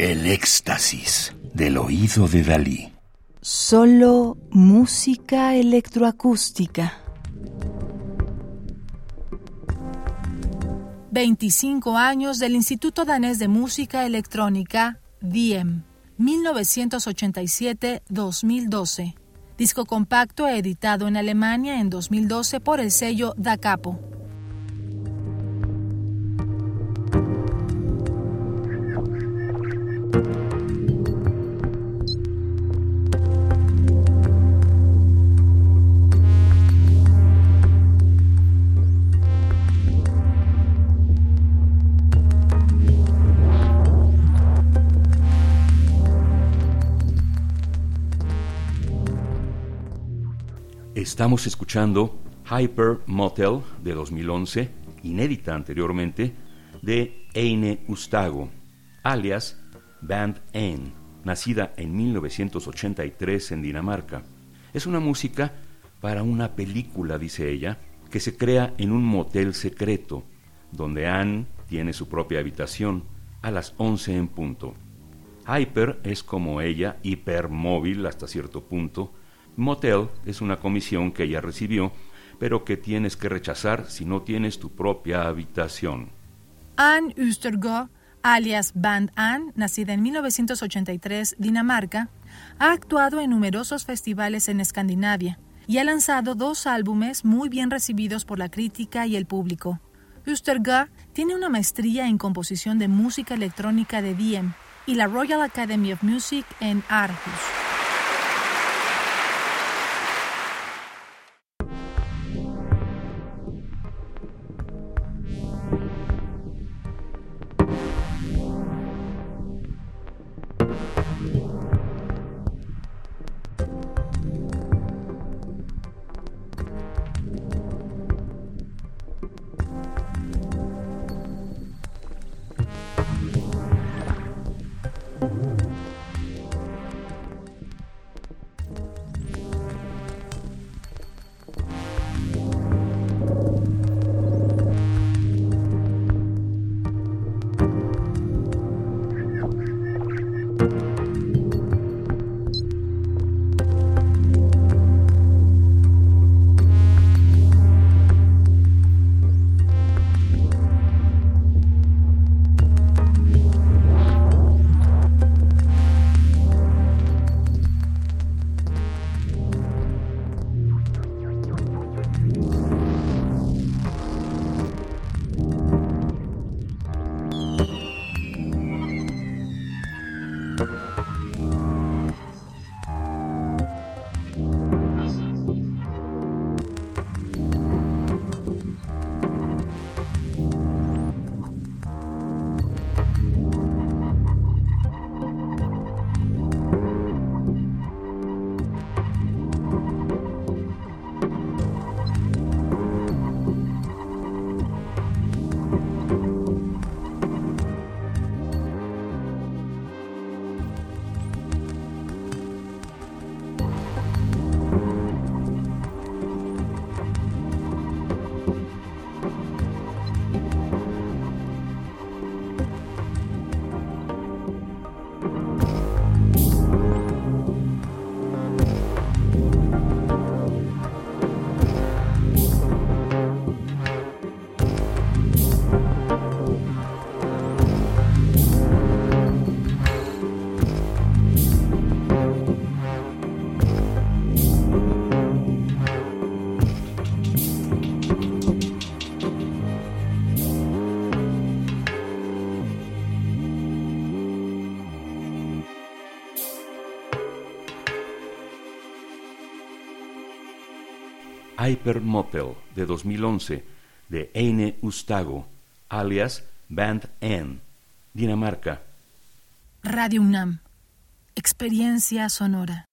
El éxtasis del oído de Dalí. Solo música electroacústica. 25 años del Instituto Danés de Música Electrónica, DIEM, 1987-2012. Disco compacto editado en Alemania en 2012 por el sello Da Capo. Estamos escuchando Hyper Motel de 2011, inédita anteriormente, de Eine Ustago, alias Band N, nacida en 1983 en Dinamarca. Es una música para una película, dice ella, que se crea en un motel secreto, donde Anne tiene su propia habitación a las 11 en punto. Hyper es como ella, hipermóvil hasta cierto punto, Motel es una comisión que ella recibió, pero que tienes que rechazar si no tienes tu propia habitación. Anne Östergaard, alias Band Anne, nacida en 1983, Dinamarca, ha actuado en numerosos festivales en Escandinavia y ha lanzado dos álbumes muy bien recibidos por la crítica y el público. Östergaard tiene una maestría en composición de música electrónica de Diem y la Royal Academy of Music en Aarhus. Hypermotel de 2011 de Eine Ustago, alias Band N, Dinamarca. Radio UNAM, experiencia sonora.